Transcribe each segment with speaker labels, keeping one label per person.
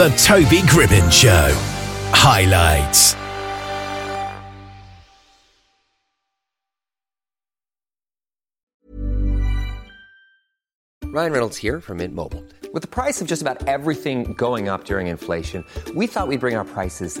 Speaker 1: The Toby Gribbin Show. Highlights.
Speaker 2: Ryan Reynolds here from Mint Mobile. With the price of just about everything going up during inflation, we thought we'd bring our prices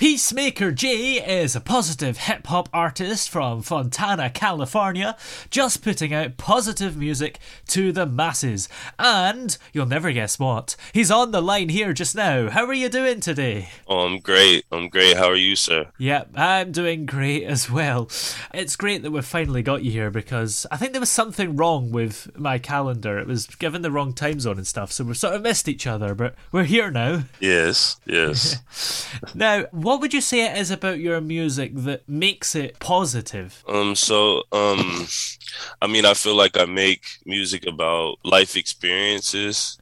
Speaker 3: Peacemaker J is a positive hip hop artist from Fontana, California, just putting out positive music to the masses. And you'll never guess what, he's on the line here just now. How are you doing today?
Speaker 4: Oh, I'm great. I'm great. How are you, sir?
Speaker 3: Yep, I'm doing great as well. It's great that we've finally got you here because I think there was something wrong with my calendar. It was given the wrong time zone and stuff, so we've sort of missed each other, but we're here now.
Speaker 4: Yes, yes.
Speaker 3: Now, what would you say it is about your music that makes it positive?
Speaker 4: um, so, um, I mean, I feel like I make music about life experiences,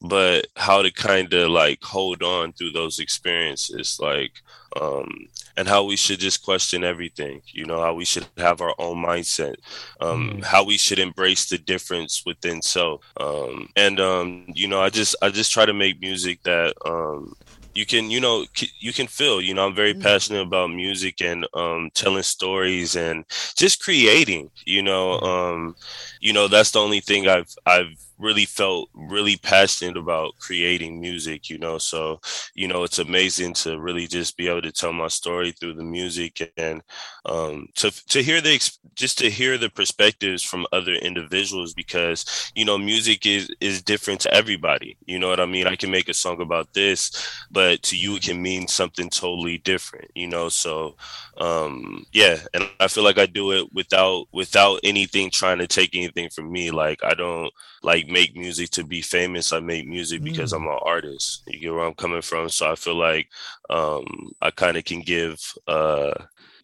Speaker 4: but how to kind of like hold on through those experiences, like, um, and how we should just question everything, you know, how we should have our own mindset, um, how we should embrace the difference within self. Um, and, um, you know, I just, I just try to make music that, um, you can you know you can feel you know i'm very passionate about music and um telling stories and just creating you know um you know that's the only thing i've i've really felt really passionate about creating music you know so you know it's amazing to really just be able to tell my story through the music and um to to hear the just to hear the perspectives from other individuals because you know music is is different to everybody. You know what i mean? I can make a song about this but to you it can mean something totally different you know? So um yeah and i feel like i do it without without anything trying to take anything from me. Like i don't like make music to be famous. I make music because i'm an artist. You get where i'm coming from? So i feel like um i kind of can give uh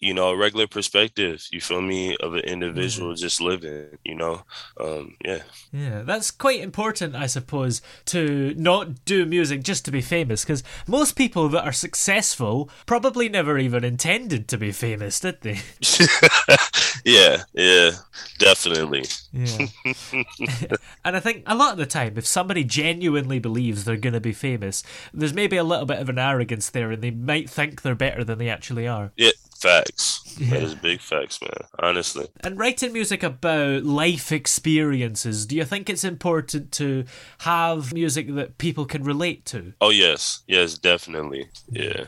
Speaker 4: you know a regular perspective you feel me of an individual just living you know um yeah
Speaker 3: Yeah, that's quite important, I suppose, to not do music just to be famous, because most people that are successful probably never even intended to be famous, did they?
Speaker 4: yeah yeah definitely
Speaker 3: Yeah. and I think a lot of the time, if somebody genuinely believes they're going to be famous, there's maybe a little bit of an arrogance there, and they might think they're better than they actually are.
Speaker 4: yeah facts that is big facts man honestly
Speaker 3: And writing music about life experiences, do you think it's important to have music that people can relate to?
Speaker 4: Oh yes, yes, definitely, yeah.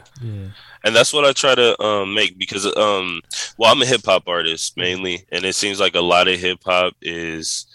Speaker 4: And that's what I try to um, make because um, well, I'm a hip hop artist mainly, and it seems like a lot of hip hop is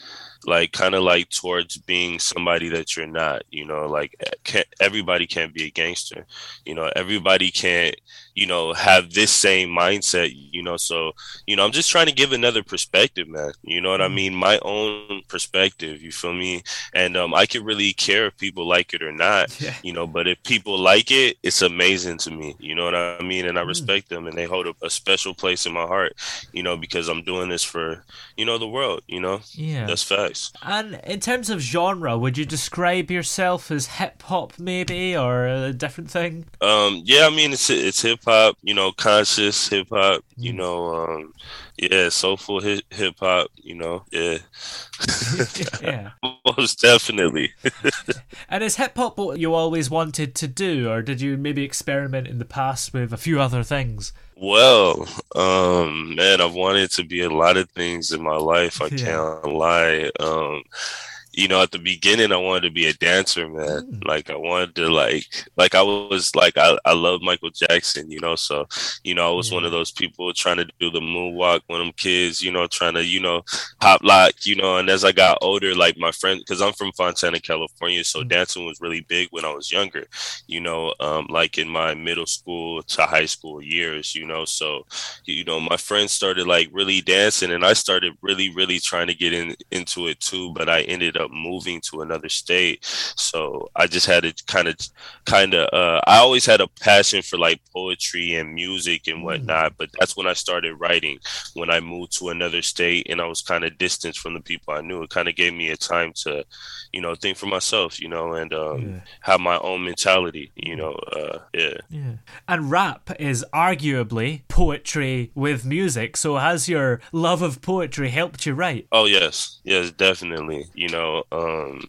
Speaker 4: like kind of like towards being somebody that you're not. You know, like can't, everybody can't be a gangster. You know, everybody can't you know have this same mindset. You know, so you know I'm just trying to give another perspective, man. You know what I mean? My own perspective. You feel me? And um, I can really care if people like it or not.
Speaker 3: Yeah.
Speaker 4: You know, but if people like it, it's amazing to me. You know what I mean? And I respect them, and they hold a, a special place in my heart. You know, because I'm doing this for you know the world. You know,
Speaker 3: Yeah.
Speaker 4: that's facts.
Speaker 3: And in terms of genre, would you describe yourself as hip hop, maybe, or a different thing?
Speaker 4: Um, yeah, I mean it's it's hip hop. You know, conscious hip hop. You know, um, yeah, soulful hip hop. You know, yeah,
Speaker 3: yeah.
Speaker 4: most definitely.
Speaker 3: And is hip hop what you always wanted to do, or did you maybe experiment in the past with a few other things?
Speaker 4: Well, um, man, I've wanted to be a lot of things in my life. I
Speaker 3: Yeah.
Speaker 4: can't lie. Um, you know, at the beginning, I wanted to be a dancer, man. Mm. Like I wanted to, like, like I was like, I, I love Michael Jackson, you know. So, you know, I was one of those people trying to do the moonwalk when I'm kids, you know, trying to, you know, pop lock, you know. And as I got older, like my friend, because I'm from Fontana, California, so mm. dancing was really big when I was younger, you know, um, like in my middle school to high school years, you know. So, you know, my friends started like really dancing, and I started really, really trying to get in into it too. But I ended up moving to another state, so I just had to kind of, kind of. Uh, I always had a passion for like poetry and music and mm. whatnot, but that's when I started writing. When I moved to another state and I was kind of distanced from the people I knew, it kind of gave me a time to, you know, think for myself, you know, and um, yeah. have my own mentality, you know. Uh, yeah.
Speaker 3: Yeah. And rap is arguably poetry with music. So has your love of poetry helped you write?
Speaker 4: Oh yes, yes, definitely. You know, um,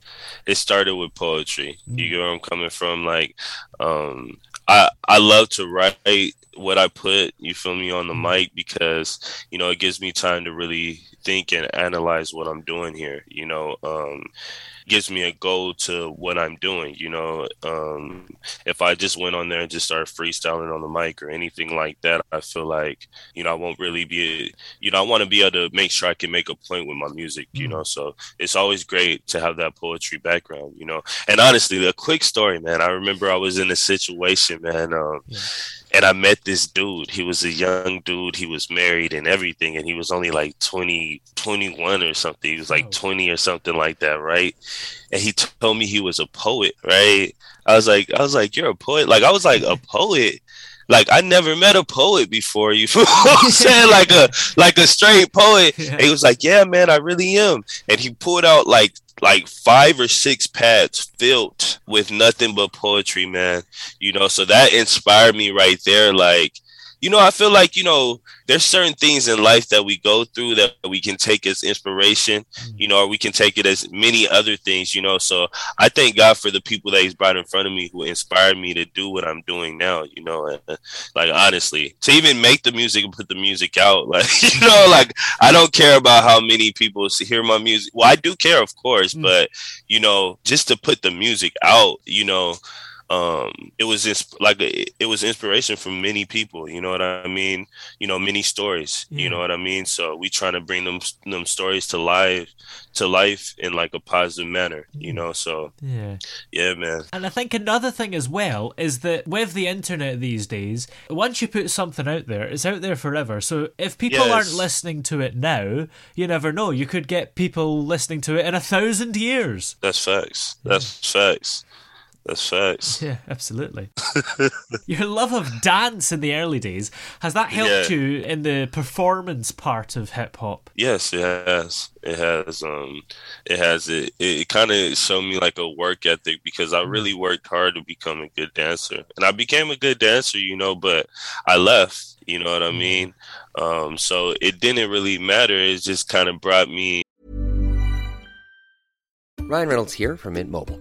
Speaker 4: it started with poetry. Mm. You get where I'm coming from? Like, um, I I love to write what I put, you feel me, on the mm. mic because, you know, it gives me time to really think and analyze what I'm doing here. You know, um, gives me a goal to what I'm doing. You know, um, if I just went on there and just started freestyling on the mic or anything like that, I feel like you know I won't really be. You know, I want to be able to make sure I can make a point with my music. You mm. know, so it's always great to have that poetry background. You know, and honestly, a quick story, man. I remember I was in a situation, man. Um, yeah and I met this dude. He was a young dude. He was married and everything, and he was only like 20, 21 or something. He was like 20 or something like that, right? And he told me he was a poet, right? I was like, I was like, you're a poet? Like, I was like, a poet? Like, I never met a poet before. You feel what I'm saying? Like a like a straight poet. Yeah. he was like, yeah, man, I really am. And he pulled out like like five or six pads filled with nothing but poetry, man. You know, so that inspired me right there. Like, you know, I feel like, you know, there's certain things in life that we go through that we can take as inspiration, mm. you know, or we can take it as many other things, you know. So I thank God for the people that He's brought in front of me who inspired me to do what I'm doing now, you know. And, like honestly, to even make the music and put the music out, like you know, like I don't care about how many people hear my music. Well, I do care, of course, mm. but you know, just to put the music out, you know um, it was just like it was inspiration from many people. You know what I mean? You know, many stories. You know what I mean? So we trying to bring them them stories to life, to life in like a positive manner. You know, so
Speaker 3: yeah,
Speaker 4: yeah, man.
Speaker 3: And I think another thing as well is that with the internet these days, once you put something out there, it's out there forever. So if people yes. aren't listening to it now, you never know. You could get people listening to it in a thousand years.
Speaker 4: That's facts. That's yeah. facts. That's facts.
Speaker 3: Yeah, absolutely. Your love of dance in the early days has that helped yeah. you in the performance part of hip hop?
Speaker 4: Yes, it has. It has. Um, it has. It. It, kind of showed me like a work ethic because I mm. really worked hard to become a good dancer, and I became a good dancer, you know. But I left. You know what I mm. mean? Um, so it didn't really matter. It just kind of brought me.
Speaker 2: Ryan Reynolds here from Mint Mobile.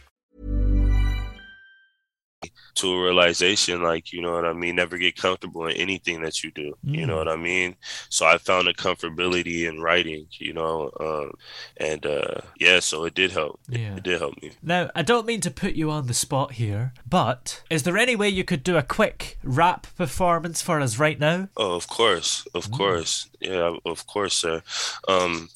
Speaker 4: To a realization like you know what i mean? Never get comfortable in anything that you do you know what i mean? So i found a comfortability in writing you know um, and uh, yeah so it did help.
Speaker 3: Yeah.
Speaker 4: it did help me.
Speaker 3: Now, I don't mean to put you on the spot here, but is there any way you could do a quick rap performance for us right now?
Speaker 4: Oh, of course, of course, yeah, of course, sir. Um,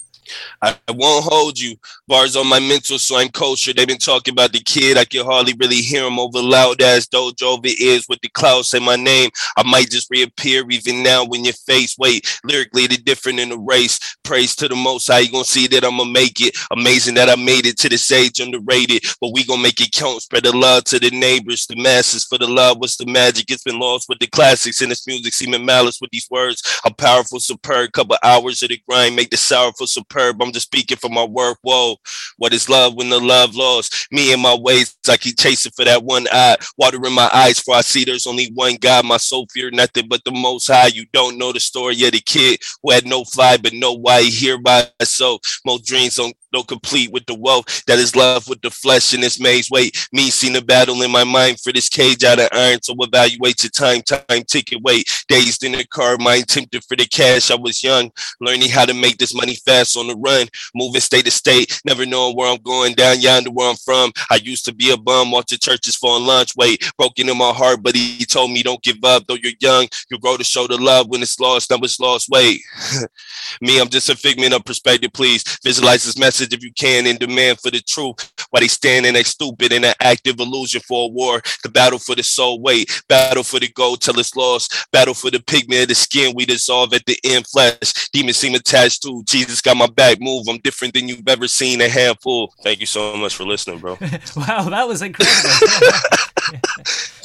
Speaker 4: I, I won't hold you. Bars on my mental, so I'm kosher. They've been talking about the kid. I can hardly really hear him over loud ass dojo ears with the clouds say my name. I might just reappear even now when your face. Wait, lyrically, the different in the race. Praise to the most high. You gonna see that I'ma make it. Amazing that I made it to this age, underrated. But we gonna make it count. Spread the love to the neighbors, the masses for the love. What's the magic? It's been lost with the classics and this music. Seeming malice with these words. I'm powerful, superb. Couple hours of the grind make the sorrowful superb. I'm just speaking for my work. Whoa, what is love when the love lost? Me and my ways, I keep chasing for that one eye. Water in my eyes, for I see there's only one God. My soul fear nothing but the most high. You don't know the story of the kid who had no fly, but know why he here by himself. More dreams don't no complete with the wealth that is love with the flesh in this maze. Wait, me seen a battle in my mind for this cage out of iron. So evaluate your time, time ticket. Wait, dazed in the car, mind tempted for the cash. I was young, learning how to make this money fast on the run, moving state to state, never knowing where I'm going down yonder where I'm from. I used to be a bum, watching churches for a lunch. Wait, broken in my heart, but he told me don't give up. Though you're young, you'll grow to show the love when it's lost. It's lost. Wait, me, I'm just a figment of perspective. Please visualize this message if you can in demand for the truth. Why they stand standing, they stupid in an active illusion for a war. The battle for the soul. Wait, battle for the gold till it's lost. Battle for the pigment of the skin we dissolve at the end. Flesh, demons seem attached to. Jesus got my back. Move. I'm different than you've ever seen. A handful. Thank you so much for listening, bro.
Speaker 3: Wow, that was incredible.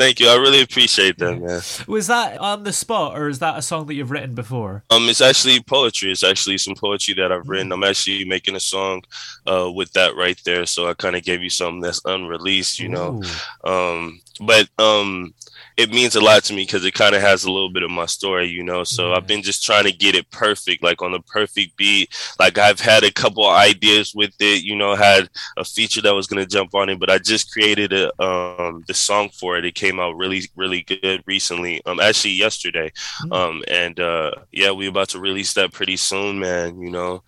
Speaker 4: Thank you. I really appreciate that, man.
Speaker 3: was that on the spot, or is that a song that you've written before?
Speaker 4: Um, it's actually poetry. It's actually some poetry that I've written. I'm actually making a song uh, with that right there. So I kind of gave you something that's unreleased, you know. Um, but um, it means a lot to me because it kind of has a little bit of my story, you know. So I've been just trying to get it perfect, like on the perfect beat. Like I've had a couple ideas with it, you know, had a feature that was gonna jump on it, but I just created a um the song for it. It came out really, really good recently. Um, actually yesterday. Um, and uh, yeah, we about to release that pretty soon, man. You know.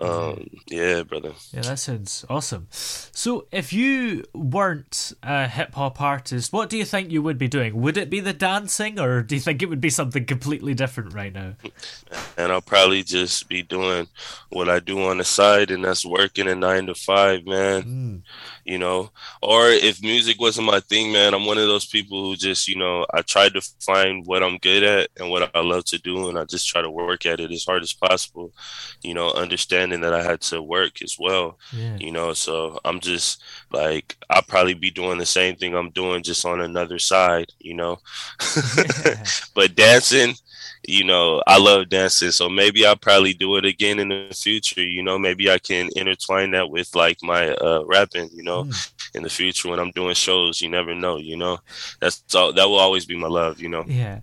Speaker 4: Um, yeah, brother.
Speaker 3: Yeah, that sounds awesome. So, if you weren't a hip hop artist, what do you think you would be doing? Would it be the dancing, or do you think it would be something completely different right now?
Speaker 4: and I'll probably just be doing what I do on the side, and that's working a nine to five, man. You know, or if music wasn't my thing, man, I'm one of those people who just, you know, I tried to find what I'm good at and what I love to do, and I just try to work at it as hard as possible. You know, understanding that I had to work as well.
Speaker 3: Yeah.
Speaker 4: You know, so I'm just like I'll probably be doing the same thing I'm doing just on another side. You know, but dancing you know, I love dancing, so maybe I'll probably do it again in the future. You know, maybe I can intertwine that with like my uh, rapping. You know, in the future when I'm doing shows, you never know. You know, that's all, that will always be my love. You know.
Speaker 3: Yeah.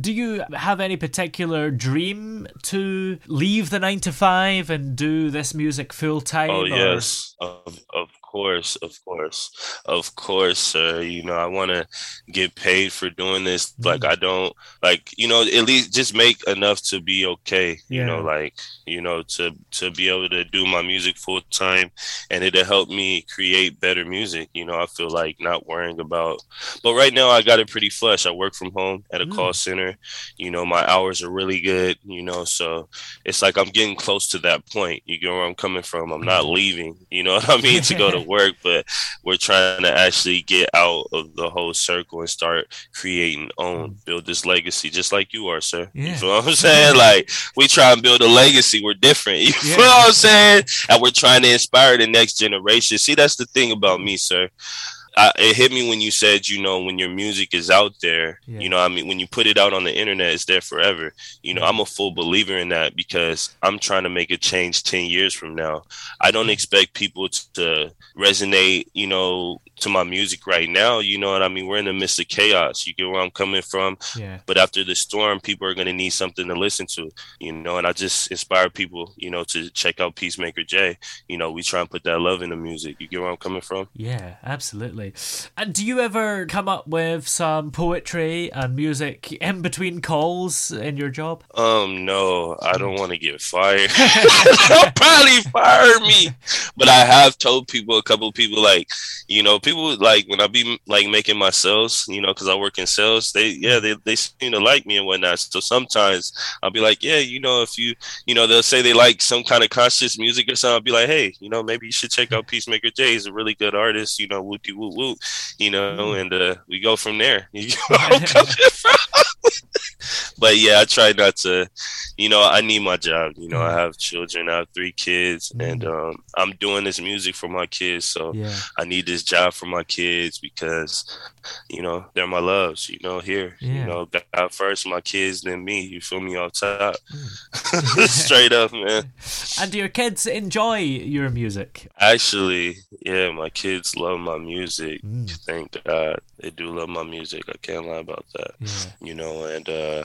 Speaker 3: Do you have any particular dream to leave the nine to five and do this music full time?
Speaker 4: Oh yes, of of course, of course, of course, sir. You know, I want to get paid for doing this. Like mm. I don't like you know at least just make enough to be okay. You know, like you know to to be able to do my music full time, and it'll help me create better music. You know, I feel like not worrying about. But right now, I got it pretty flush. I work from home at a call mm. center. You know, my hours are really good. You know, so it's like I'm getting close to that point. You get where I'm coming from. I'm not mm. leaving. You know what I mean? To go to work, but we're trying to actually get out of the whole circle and start creating, own, mm. build this legacy, just like you are, sir. You
Speaker 3: Yeah.
Speaker 4: feel what I'm saying? Like we try and build a legacy. We're different. You
Speaker 3: Yeah.
Speaker 4: feel what I'm saying? And we're trying to inspire the next generation. See, that's the thing about me, sir. I, it hit me when you said, you know, when your music is out there,
Speaker 3: Yeah.
Speaker 4: you know, I mean, when you put it out on the internet, it's there forever. You know, I'm a full believer in that because I'm trying to make a change 10 years from now. I don't expect people to resonate, you know, to my music right now. You know what I mean? We're in the midst of chaos. You get where I'm coming from.
Speaker 3: Yeah.
Speaker 4: But after the storm, people are going to need something to listen to, you know, and I just inspire people, you know, to check out Peacemaker J. You know, we try and put that love in the music. You get where I'm coming from?
Speaker 3: Yeah, absolutely. And do you ever come up with some poetry and music in between calls in your job?
Speaker 4: Um, no, I don't want to get fired. They'll probably fire me. But I have told people, a couple of people, like, you know, people like when I be like making my sales, you know, because I work in sales, they, yeah, they, they seem to like me and whatnot. So sometimes I'll be like, yeah, you know, if you, you know, they'll say they like some kind of conscious music or something. I'll be like, hey, you know, maybe you should check out Peacemaker J. He's a really good artist, you know, whoopty whoop whoop, you know, and uh, we go from there. You know where I'm coming from? but yeah, I try not to. You know, I need my job. You know, I have children. I have three kids, and um, I'm doing this music for my kids. So
Speaker 3: Yeah.
Speaker 4: I need this job for my kids because, you know, they're my loves. You know, here,
Speaker 3: Yeah.
Speaker 4: you know, God first, my kids, then me. You feel me? Off top, straight up, man.
Speaker 3: And do your kids enjoy your music?
Speaker 4: Actually, yeah, my kids love my music.
Speaker 3: Mm.
Speaker 4: Thank God they do love my music. I can't lie about that.
Speaker 3: Yeah.
Speaker 4: You know, and uh,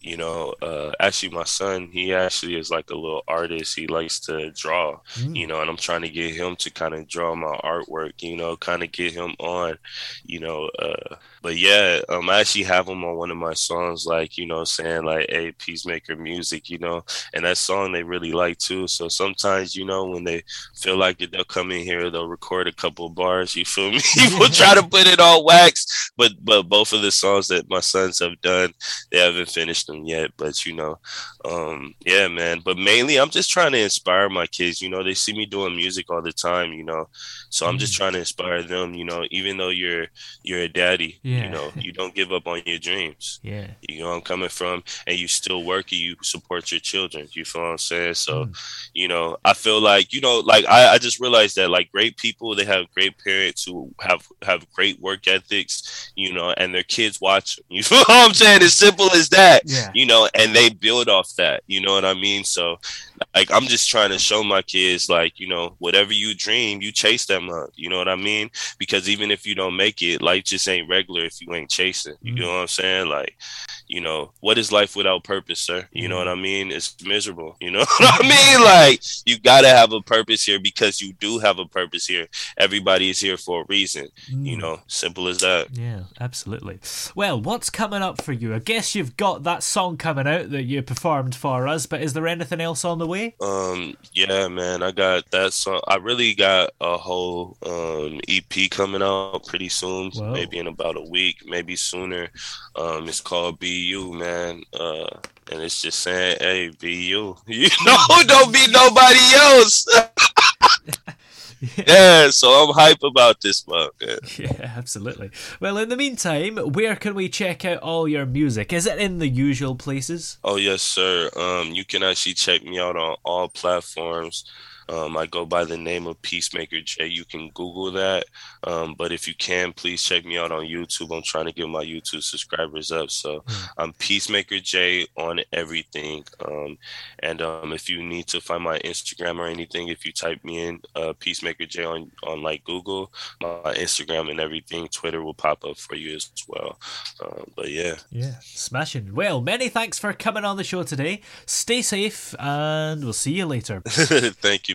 Speaker 4: you know, uh, actually, my son, he actually is like a little artist. He likes to draw.
Speaker 3: Mm.
Speaker 4: You know, and I'm trying to get him to kind of draw my artwork. You know, kind of get him on. You know, uh, but yeah, um, I actually have him on one of my songs, like you know, saying like, "Hey, peacemaker music," you know, and that song they really like too. So sometimes, you know, when they feel like it, they'll come in here, they'll record a couple bars. You feel me? we'll try to put it all wax, but but both of the songs that my sons have done, they haven't finished them yet. But you know, um, yeah, man. But mainly, I'm just trying to inspire my kids. You know, they see me doing music all the time. You know, so I'm just trying to inspire them. You know, even though you're you're a daddy,
Speaker 3: Yeah.
Speaker 4: you know, you don't give up on your dreams.
Speaker 3: Yeah.
Speaker 4: You know I'm coming from, and you still work and you support your children. You feel what I'm saying? So, you know, I feel like you know, like I, I just realized that like great people, they have great parents who have have great work ethics. You know, and their kids watch. You feel what I'm saying? As simple as that.
Speaker 3: Yeah.
Speaker 4: You know, and they build off that. You know what I mean? So, like I'm just trying to show my kids, like you know, whatever you dream, you chase them up. You know what I mean? Because even if you don't make it, life just ain't regular if you ain't chasing. You mm-hmm. know what I'm saying? Like, you know, what is life without purpose, sir? You know what mm-hmm. I mean? It's miserable. You know what I mean? Like, you gotta have a purpose here because you do have a purpose here. Everybody is here for a reason. You mm. know, simple as that.
Speaker 3: Yeah, absolutely. Well, what's coming up for you? I guess you've got that song coming out that you performed for us, but is there anything else on the
Speaker 4: Um, yeah, man, I got that song. I really got a whole um EP coming out pretty soon,
Speaker 3: Wow.
Speaker 4: maybe in about a week, maybe sooner. Um, it's called Be You, man. Uh, and it's just saying, hey, be you. You know, don't be nobody else. yeah, so I'm hype about this one, man.
Speaker 3: Yeah, absolutely. Well, in the meantime, where can we check out all your music? Is it in the usual places?
Speaker 4: Oh yes, sir. Um, you can actually check me out on all platforms. Um, I go by the name of Peacemaker J. You can Google that. Um, but if you can, please check me out on YouTube. I'm trying to get my YouTube subscribers up. So I'm Peacemaker J on everything. Um, and um, if you need to find my Instagram or anything, if you type me in uh, Peacemaker J on, on like Google, my Instagram and everything, Twitter will pop up for you as well. Um, but yeah.
Speaker 3: Yeah, smashing. Well, many thanks for coming on the show today. Stay safe, and we'll see you later.
Speaker 4: Thank you,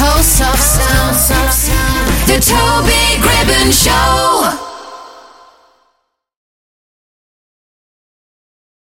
Speaker 5: Host of sound. The Toby Gribbon Show.